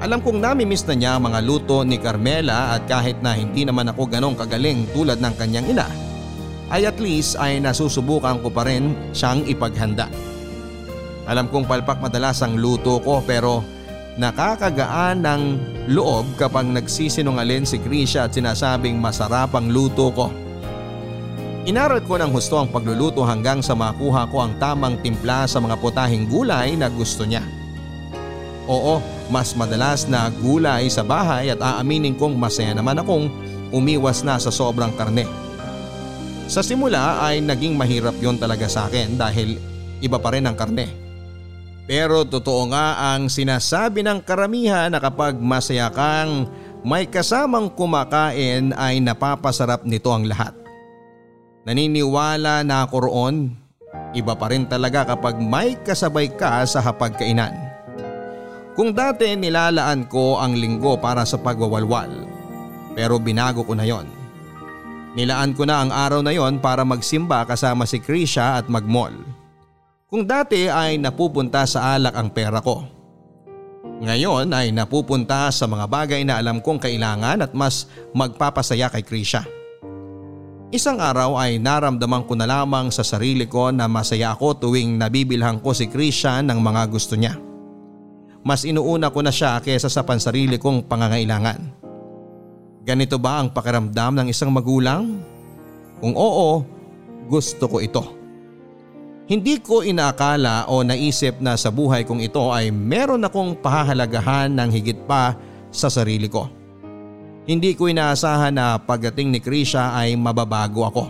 Alam kong nami-miss na niya ang mga luto ni Carmela at kahit na hindi naman ako ganong kagaling tulad ng kanyang ina, ay at least ay nasusubukan ko pa rin siyang ipaghanda. Alam kong palpak madalas ang luto ko pero nakakagaan ng loob kapag nagsisinungalin si Krisha at sinasabing masarap ang luto ko. Inaral ko ng husto ang pagluluto hanggang sa makuha ko ang tamang timpla sa mga putahing gulay na gusto niya. Oo, mas madalas na gulay sa bahay at aaminin kong masaya naman akong umiwas na sa sobrang karne. Sa simula ay naging mahirap yon talaga sa akin dahil iba pa rin ang karne. Pero totoo nga ang sinasabi ng karamihan na kapag masaya kang may kasamang kumakain ay napapasarap nito ang lahat. Naniniwala na ako roon, iba pa rin talaga kapag may kasabay ka sa hapagkainan. Kung dati nilalaan ko ang linggo para sa pagwawalwal, pero binago ko na yon. Nilaan ko na ang araw na yon para magsimba kasama si Krisha at magmall. Kung dati ay napupunta sa alak ang pera ko. Ngayon ay napupunta sa mga bagay na alam kong kailangan at mas magpapasaya kay Krisha. Isang araw ay naramdaman ko na lamang sa sarili ko na masaya ako tuwing nabibilhan ko si Krisha ng mga gusto niya. Mas inuuna ko na siya kesa sa pansarili kong pangangailangan. Ganito ba ang pakiramdam ng isang magulang? Kung oo, gusto ko ito. Hindi ko inaakala o naisip na sa buhay kong ito ay meron akong pahahalagahan ng higit pa sa sarili ko. Hindi ko inaasahan na pagdating ni Krisha ay mababago ako.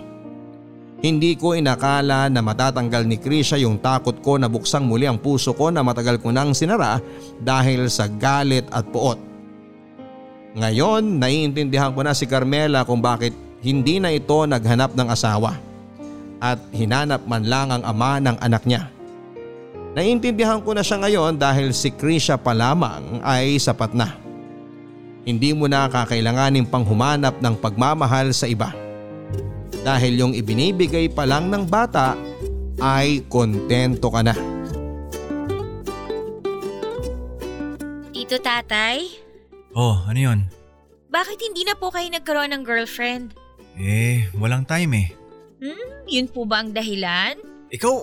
Hindi ko inakala na matatanggal ni Krisha yung takot ko na buksang muli ang puso ko na matagal ko nang sinara dahil sa galit at puot. Ngayon naiintindihan ko na si Carmela kung bakit hindi na ito naghanap ng asawa at hinanap man lang ang ama ng anak niya. Naiintindihan ko na siya ngayon dahil si Krisha pa lamang ay sapat na. Hindi mo na kakailanganin pang humanap ng pagmamahal sa iba. Dahil yung ibinibigay pa lang ng bata ay kontento ka na. Tito Tatay, Oh, ano yun? bakit hindi na po kayo nagkaroon ng girlfriend? Eh, walang time eh. Hmm? Yun po ba ang dahilan? Ikaw,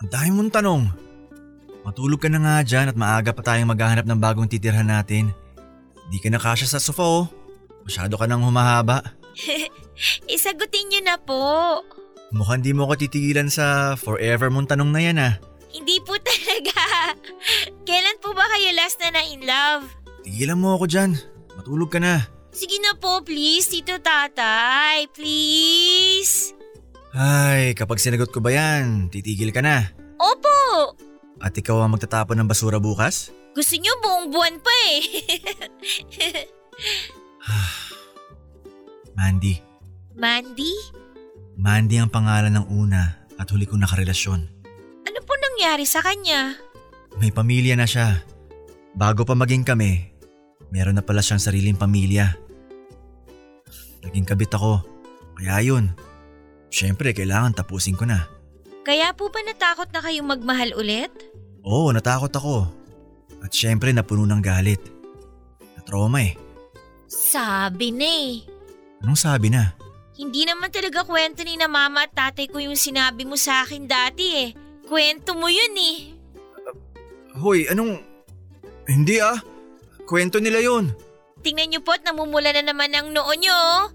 ang dami mong tanong. Matulog ka na nga dyan at maaga pa tayong maghahanap ng bagong titirhan natin. Di ka na kasya sa sofa oh. Masyado ka nang humahaba. Isagutin niyo na po. Mukhang di mo ako titigilan sa forever mong tanong na yan ah. Hindi po talaga. Kailan po ba kayo last na na in love? Tigilan mo ako dyan. Matulog ka na. Sige na po, please, Tito Tatay. Please. Ay, kapag sinagot ko ba yan, titigil ka na. Opo. At ikaw ang magtatapon ng basura bukas? Gusto niyo buong buwan pa eh. Mandy. Mandy? Mandy ang pangalan ng una at huli kong nakarelasyon. Ano po nangyari sa kanya? May pamilya na siya. Bago pa maging kami, meron na pala siyang sariling pamilya. Naging kabit ako. Kaya yun. Siyempre, kailangan tapusin ko na. Kaya po ba natakot na kayong magmahal ulit? Oo, natakot ako. At siyempre, napuno ng galit. Na-trauma eh. Sabi na eh. Anong sabi na? Hindi naman talaga kwento ni na mama at tatay ko yung sinabi mo sa akin dati eh. Kwento mo yun eh. Hoy, anong... Hindi ah. Kwento nila yon. Tingnan niyo po at namumula na naman ang noo niyo.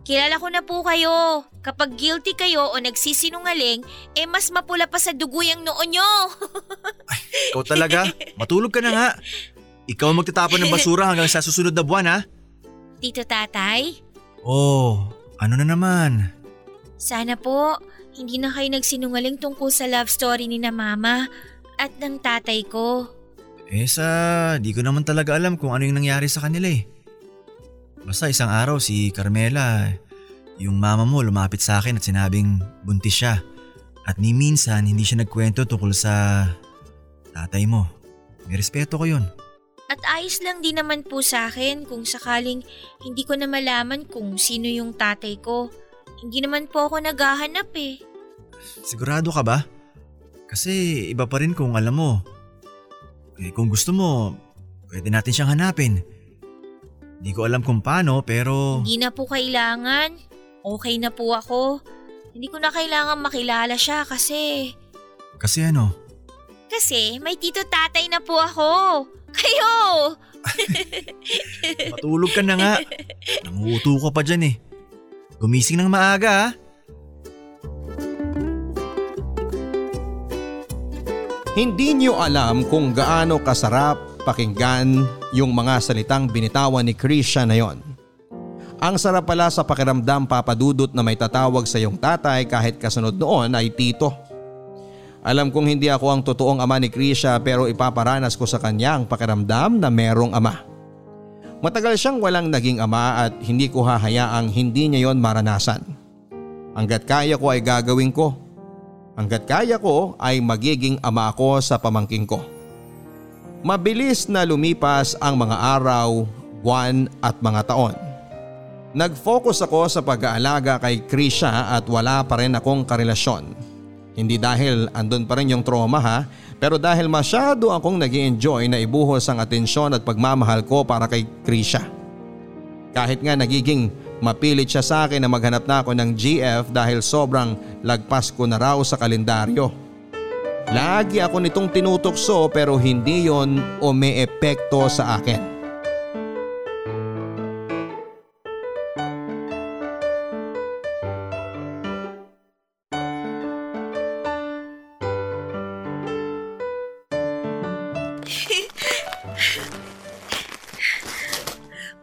Kilala ko na po kayo. Kapag guilty kayo o nagsisinungaling, eh mas mapula pa sa dugo yung noo niyo. Ikaw talaga? Matulog ka na nga. Ikaw ang magtatapon ng basura hanggang sa susunod na buwan ha? Tito Tatay, Oh, ano na naman? sana po hindi na kayo nagsinungaling tungkol sa love story ni na mama at ng tatay ko. Eh sa, di ko naman talaga alam kung ano yung nangyari sa kanila eh. Basta isang araw si Carmela, yung mama mo lumapit sa akin at sinabing buntis siya. At ni minsan hindi siya nagkwento tungkol sa tatay mo. May respeto ko yun. At ayos lang din naman po sa akin kung sakaling hindi ko na malaman kung sino yung tatay ko. Hindi naman po ako naghahanap eh. Sigurado ka ba? Kasi iba pa rin kung alam mo. Eh kung gusto mo, pwede natin siyang hanapin. Di ko alam kung paano pero... Hindi na po kailangan. Okay na po ako. Hindi ko na kailangan makilala siya kasi... Kasi ano? Kasi may tito tatay na po ako. Kayo! Matulog ka na nga. Nanguto ka pa dyan eh. Gumising ng maaga ha. Hindi niyo alam kung gaano kasarap pakinggan yung mga salitang binitawan ni Krisha na yon. Ang sarap pala sa pakiramdam papadudot na may tatawag sa iyong tatay kahit kasunod noon ay tito. Alam kong hindi ako ang totoong ama ni Krisha pero ipaparanas ko sa kanya ang pakiramdam na merong ama. Matagal siyang walang naging ama at hindi ko hahayaang hindi niya yon maranasan. Hanggat kaya ko ay gagawin ko. Hanggat kaya ko ay magiging ama ako sa pamangking ko. Mabilis na lumipas ang mga araw, buwan at mga taon. Nag-focus ako sa pag-aalaga kay Krisha at wala pa rin akong karelasyon. Hindi dahil andun pa rin yung trauma ha, pero dahil masyado akong nag enjoy na ibuhos ang atensyon at pagmamahal ko para kay Krisha. Kahit nga nagiging mapilit siya sa akin na maghanap na ako ng GF dahil sobrang lagpas ko na raw sa kalendaryo. Lagi ako nitong tinutokso pero hindi yon o may epekto sa akin.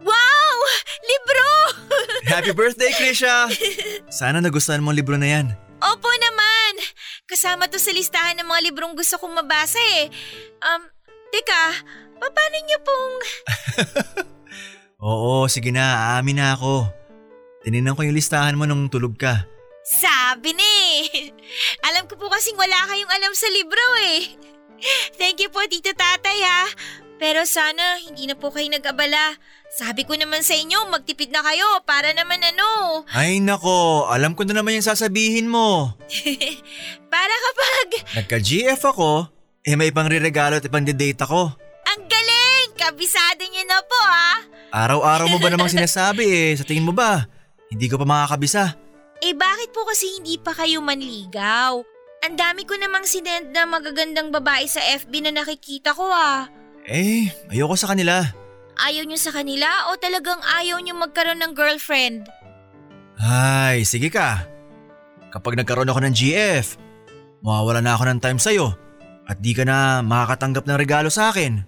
Wow! Libro! Happy birthday, Krisha! Sana nagustuhan mo ang libro na yan. Kasama to sa listahan ng mga librong gusto kong mabasa eh. Um, teka, paano niyo pong... Oo, sige na, aamin na ako. Tininan ko yung listahan mo nung tulog ka. Sabi ni! Alam ko po kasing wala kayong alam sa libro eh. Thank you po, Tito Tatay ha. Pero sana hindi na po kayo nag-abala. Sabi ko naman sa inyo, magtipid na kayo para naman ano. Ay nako, alam ko na naman yung sasabihin mo. Para kapag... Nagka-GF ako, eh may pang regalo at pang date ako. Ang galing! Kabisado niyo na po ha. Araw-araw mo ba namang sinasabi eh, sa tingin mo ba? Hindi ko pa makakabisa. Eh bakit po kasi hindi pa kayo manligaw? Ang dami ko namang sinend na magagandang babae sa FB na nakikita ko ah. Eh, ayoko sa kanila. Ayaw niyo sa kanila o talagang ayaw niyo magkaroon ng girlfriend? Ay, sige ka. Kapag nagkaroon ako ng GF, mawawala na ako ng time sa'yo at di ka na makakatanggap ng regalo sa akin.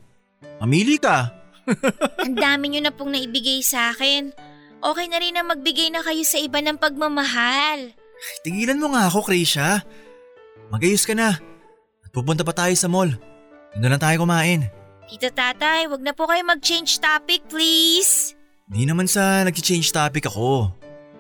Mamili ka. Ang dami niyo na pong naibigay sa akin. Okay na rin na magbigay na kayo sa iba ng pagmamahal. Tigilan mo nga ako, Krisha. Magayos ka na. At pupunta pa tayo sa mall. Doon na lang tayo kumain. Tito Tatay, wag na po kayo mag-change topic please. Di naman sa nag-change topic ako.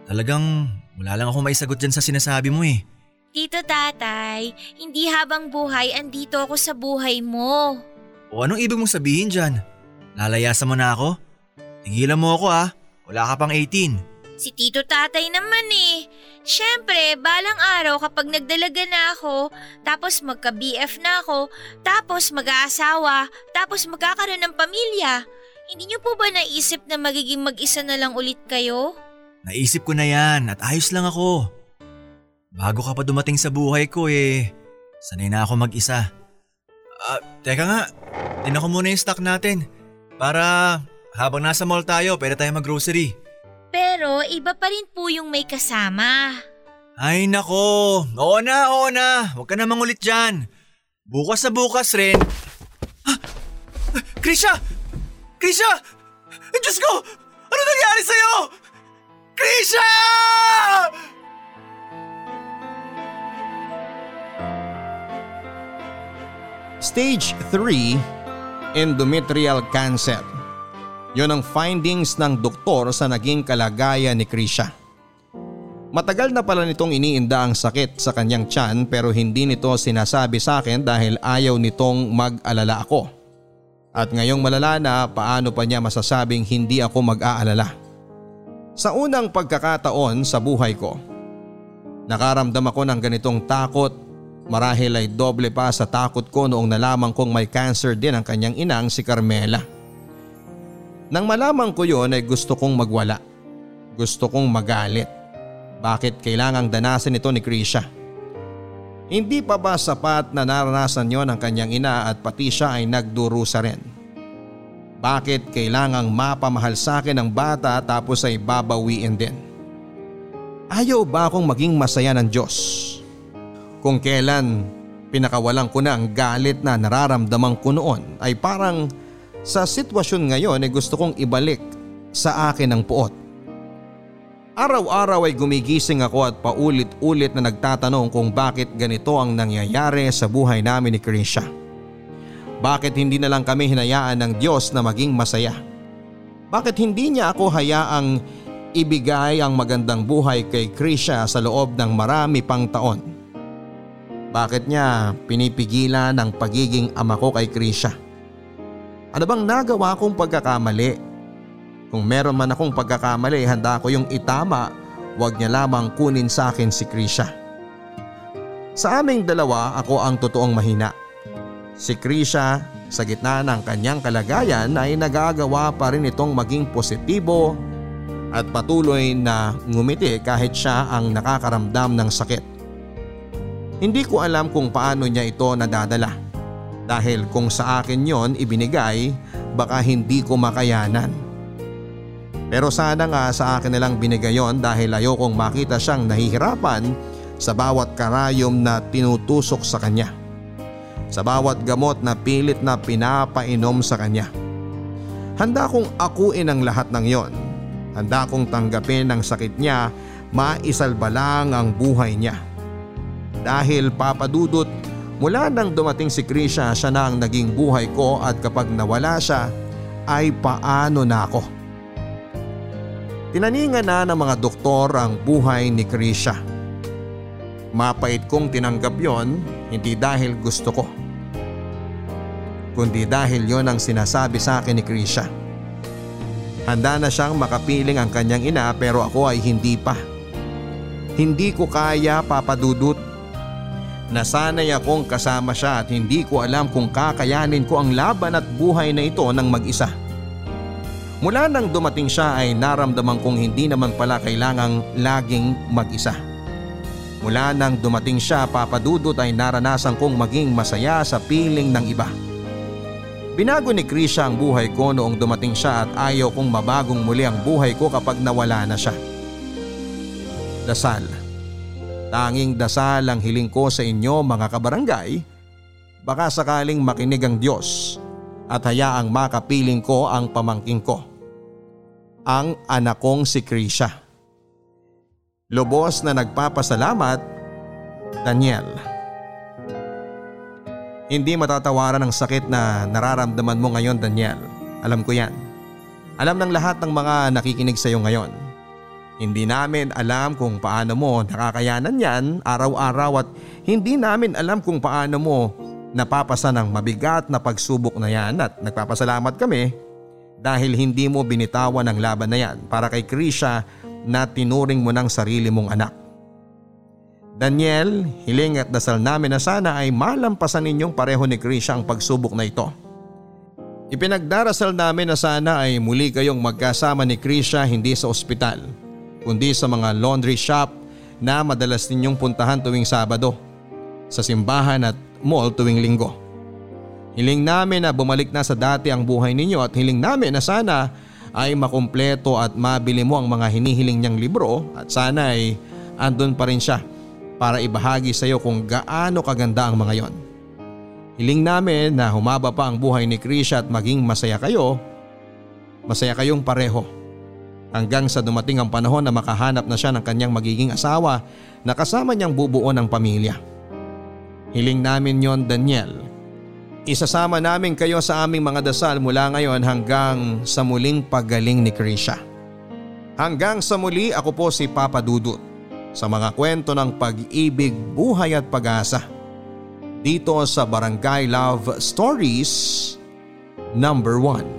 Talagang wala lang ako maisagot dyan sa sinasabi mo eh. Tito Tatay, hindi habang buhay andito ako sa buhay mo. O anong ibig mong sabihin dyan? Lalayasan mo na ako? Tigilan mo ako ah. Wala ka pang 18. Si Tito Tatay naman eh. Siyempre, balang araw kapag nagdalaga na ako, tapos magka-BF na ako, tapos mag-aasawa, tapos magkakaroon ng pamilya. Hindi niyo po ba naisip na magiging mag-isa na lang ulit kayo? Naisip ko na yan at ayos lang ako. Bago ka pa dumating sa buhay ko eh, sanay na ako mag-isa. Ah, teka nga, tinan muna yung stock natin. Para habang nasa mall tayo, pwede tayo mag-grocery. Pero iba pa rin po yung may kasama. Ay nako, oo na, oo na. Huwag ka na mangulit dyan. Bukas sa bukas rin. Ah! Ah, Krisha! Krisha! Ay, Diyos ko! Ano nangyari sa'yo? Krisha! Stage 3, endometrial cancer. Yon ang findings ng doktor sa naging kalagayan ni Krisha. Matagal na pala nitong iniinda ang sakit sa kanyang tiyan pero hindi nito sinasabi sa akin dahil ayaw nitong mag-alala ako. At ngayong malala na paano pa niya masasabing hindi ako mag-aalala. Sa unang pagkakataon sa buhay ko, nakaramdam ako ng ganitong takot marahil ay doble pa sa takot ko noong nalaman kong may cancer din ang kanyang inang si Carmela. Nang malaman ko yon ay gusto kong magwala. Gusto kong magalit. Bakit kailangang danasin ito ni Krisha? Hindi pa ba sapat na naranasan yon ng kanyang ina at pati siya ay nagdurusa rin? Bakit kailangang mapamahal sa akin ang bata tapos ay babawiin din? Ayaw ba akong maging masaya ng Diyos? Kung kailan pinakawalan ko na ang galit na nararamdaman ko noon ay parang sa sitwasyon ngayon ay gusto kong ibalik sa akin ang puot. Araw-araw ay gumigising ako at paulit-ulit na nagtatanong kung bakit ganito ang nangyayari sa buhay namin ni Krisha. Bakit hindi na lang kami hinayaan ng Diyos na maging masaya? Bakit hindi niya ako hayaang ibigay ang magandang buhay kay Krisha sa loob ng marami pang taon? Bakit niya pinipigilan ang pagiging ama ko kay Krisha? Ano bang nagawa kong pagkakamali? Kung meron man akong pagkakamali handa ko yung itama, huwag niya lamang kunin sa akin si Krisha. Sa aming dalawa ako ang totoong mahina. Si Krisha sa gitna ng kanyang kalagayan ay nagagawa pa rin itong maging positibo at patuloy na ngumiti kahit siya ang nakakaramdam ng sakit. Hindi ko alam kung paano niya ito nadadala dahil kung sa akin yon ibinigay baka hindi ko makayanan. Pero sana nga sa akin nilang binigay yon dahil ayokong makita siyang nahihirapan sa bawat karayom na tinutusok sa kanya sa bawat gamot na pilit na pinapainom sa kanya. Handa kong akuin ang lahat ng yon. Handa kong tanggapin ang sakit niya, maisalba lang ang buhay niya. Dahil papadudot, mula nang dumating si Krisha siya na ang naging buhay ko at kapag nawala siya ay paano na ako. Tinaningan na ng mga doktor ang buhay ni Krisha. Mapait kong tinanggap yon hindi dahil gusto ko. Kundi dahil yon ang sinasabi sa akin ni Krisha. Handa na siyang makapiling ang kanyang ina pero ako ay hindi pa. Hindi ko kaya papadudot. Nasanay akong kasama siya at hindi ko alam kung kakayanin ko ang laban at buhay na ito ng mag-isa. Mula nang dumating siya ay naramdaman kong hindi naman pala kailangang laging mag-isa. Mula nang dumating siya papadudot ay naranasan kong maging masaya sa piling ng iba. Binago ni Krisha ang buhay ko noong dumating siya at ayaw kong mabagong muli ang buhay ko kapag nawala na siya. Dasal. Tanging dasal ang hiling ko sa inyo mga kabarangay. Baka sakaling makinig ang Diyos at hayaang makapiling ko ang pamangking ko. Ang anak kong si Krisha. Lubos na nagpapasalamat, Daniel. Hindi matatawaran ang sakit na nararamdaman mo ngayon Daniel. Alam ko yan. Alam ng lahat ng mga nakikinig sa iyo ngayon. Hindi namin alam kung paano mo nakakayanan yan araw-araw at hindi namin alam kung paano mo napapasa ng mabigat na pagsubok na yan at nagpapasalamat kami dahil hindi mo binitawan ang laban na yan para kay Krisha na tinuring mo ng sarili mong anak. Daniel, hiling at dasal namin na sana ay malampasan ninyong pareho ni Krisha ang pagsubok na ito. Ipinagdarasal namin na sana ay muli kayong magkasama ni Krisha hindi sa ospital, kundi sa mga laundry shop na madalas ninyong puntahan tuwing Sabado, sa simbahan at mall tuwing linggo. Hiling namin na bumalik na sa dati ang buhay ninyo at hiling namin na sana ay makumpleto at mabili mo ang mga hinihiling niyang libro at sana ay andun pa rin siya para ibahagi sa iyo kung gaano kaganda ang mga yon. Hiling namin na humaba pa ang buhay ni Krisha at maging masaya kayo, masaya kayong pareho. Hanggang sa dumating ang panahon na makahanap na siya ng kanyang magiging asawa na kasama niyang bubuo ng pamilya. Hiling namin yon Daniel Isasama namin kayo sa aming mga dasal mula ngayon hanggang sa muling paggaling ni Krisha. Hanggang sa muli ako po si Papa Dudut sa mga kwento ng pag-ibig, buhay at pag-asa. Dito sa Barangay Love Stories Number 1